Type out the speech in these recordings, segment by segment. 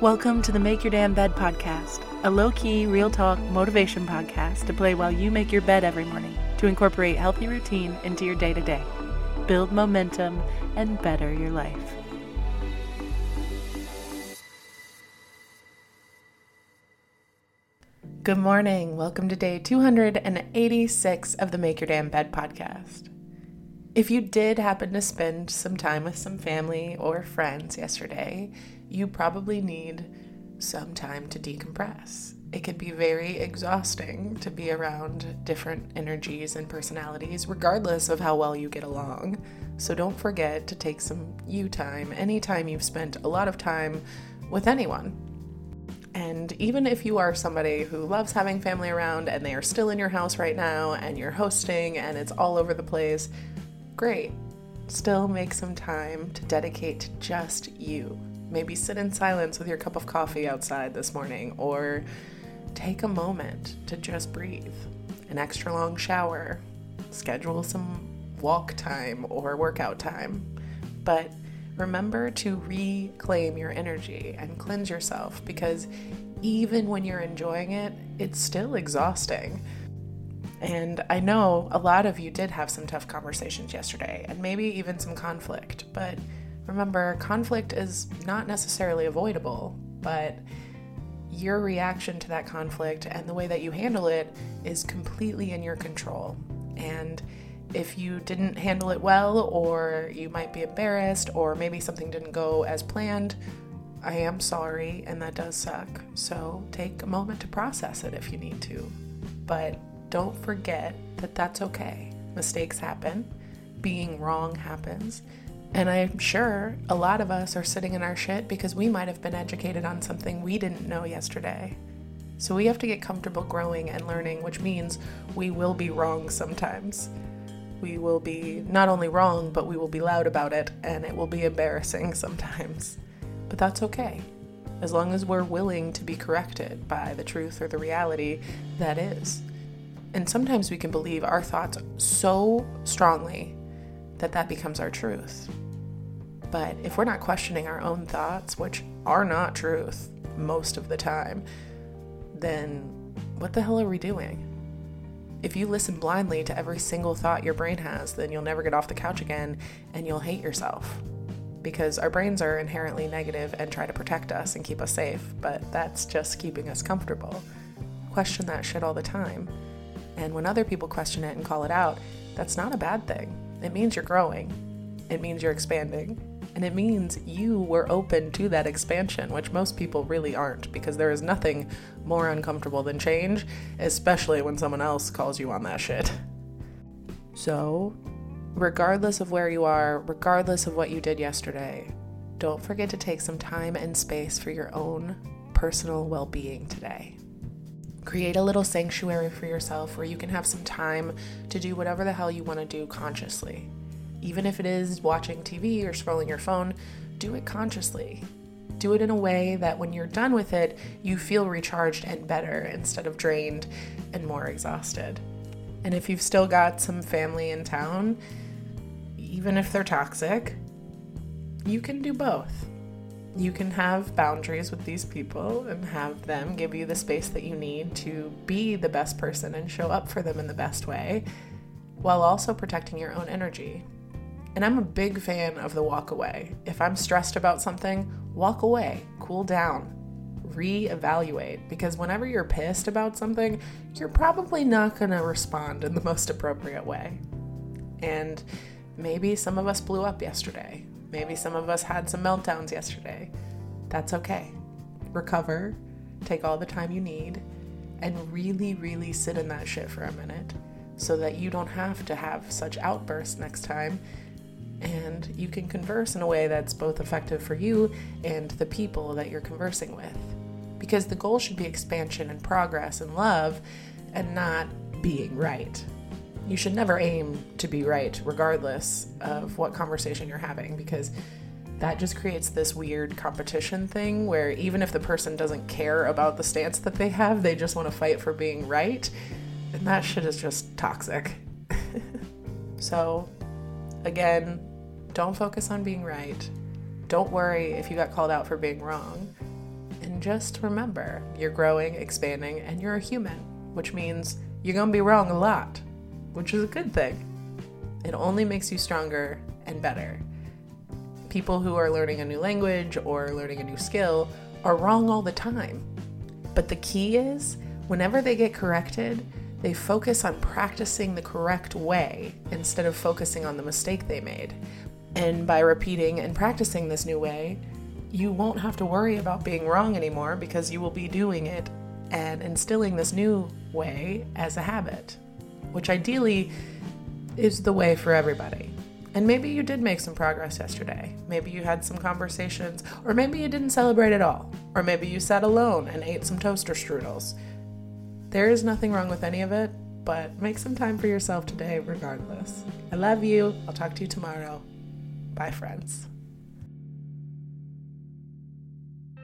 Welcome to the Make Your Damn Bed podcast, a low key, real talk motivation podcast to play while you make your bed every morning to incorporate healthy routine into your day to day, build momentum, and better your life. Good morning. Welcome to day 286 of the Make Your Damn Bed podcast. If you did happen to spend some time with some family or friends yesterday, you probably need some time to decompress. It can be very exhausting to be around different energies and personalities, regardless of how well you get along. So don't forget to take some you time anytime you've spent a lot of time with anyone. And even if you are somebody who loves having family around and they are still in your house right now and you're hosting and it's all over the place, great. Still make some time to dedicate to just you. Maybe sit in silence with your cup of coffee outside this morning, or take a moment to just breathe. An extra long shower, schedule some walk time or workout time. But remember to reclaim your energy and cleanse yourself because even when you're enjoying it, it's still exhausting. And I know a lot of you did have some tough conversations yesterday and maybe even some conflict, but Remember, conflict is not necessarily avoidable, but your reaction to that conflict and the way that you handle it is completely in your control. And if you didn't handle it well, or you might be embarrassed, or maybe something didn't go as planned, I am sorry, and that does suck. So take a moment to process it if you need to. But don't forget that that's okay. Mistakes happen, being wrong happens, and I'm sure a lot of us are sitting in our shit because we might have been educated on something we didn't know yesterday. So we have to get comfortable growing and learning, which means we will be wrong sometimes. We will be not only wrong, but we will be loud about it, and it will be embarrassing sometimes. But that's okay, as long as we're willing to be corrected by the truth or the reality that is. And sometimes we can believe our thoughts so strongly that that becomes our truth. But if we're not questioning our own thoughts, which are not truth most of the time, then what the hell are we doing? If you listen blindly to every single thought your brain has, then you'll never get off the couch again and you'll hate yourself. Because our brains are inherently negative and try to protect us and keep us safe, but that's just keeping us comfortable. Question that shit all the time. And when other people question it and call it out, that's not a bad thing. It means you're growing, it means you're expanding, and it means you were open to that expansion, which most people really aren't, because there is nothing more uncomfortable than change, especially when someone else calls you on that shit. So, regardless of where you are, regardless of what you did yesterday, don't forget to take some time and space for your own personal well being today. Create a little sanctuary for yourself where you can have some time to do whatever the hell you want to do consciously. Even if it is watching TV or scrolling your phone, do it consciously. Do it in a way that when you're done with it, you feel recharged and better instead of drained and more exhausted. And if you've still got some family in town, even if they're toxic, you can do both. You can have boundaries with these people and have them give you the space that you need to be the best person and show up for them in the best way while also protecting your own energy. And I'm a big fan of the walk away. If I'm stressed about something, walk away, cool down, reevaluate. Because whenever you're pissed about something, you're probably not going to respond in the most appropriate way. And maybe some of us blew up yesterday. Maybe some of us had some meltdowns yesterday. That's okay. Recover, take all the time you need, and really, really sit in that shit for a minute so that you don't have to have such outbursts next time and you can converse in a way that's both effective for you and the people that you're conversing with. Because the goal should be expansion and progress and love and not being right. You should never aim to be right, regardless of what conversation you're having, because that just creates this weird competition thing where even if the person doesn't care about the stance that they have, they just want to fight for being right. And that shit is just toxic. so, again, don't focus on being right. Don't worry if you got called out for being wrong. And just remember, you're growing, expanding, and you're a human, which means you're to be wrong a lot, which is a good thing. It only makes you stronger and better. People who are learning a new language or learning a new skill are wrong all the time. But the key is, whenever they get corrected, they focus on practicing the correct way instead of focusing on the mistake they made. And by repeating and practicing this new way, you won't have to worry about being wrong anymore because you will be doing it and instilling this new way as a habit, which ideally is the way for everybody. And maybe you did make some progress yesterday. Maybe you had some conversations, or maybe you didn't celebrate at all. Or maybe you sat alone and ate some toaster strudels. There is nothing wrong with any of it, but make some time for yourself today regardless. I love you. I'll talk to you tomorrow. Bye, friends.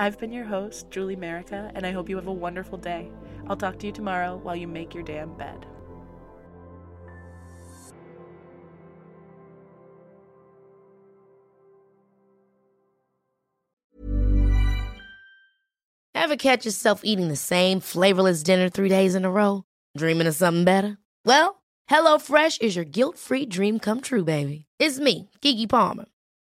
I've been your host, Julie Merica, and I hope you have a wonderful day. I'll talk to you tomorrow while you make your damn bed. Ever catch yourself eating the same flavorless dinner three days in a row? Dreaming of something better? Well, HelloFresh is your guilt free dream come true, baby. It's me, Keke Palmer.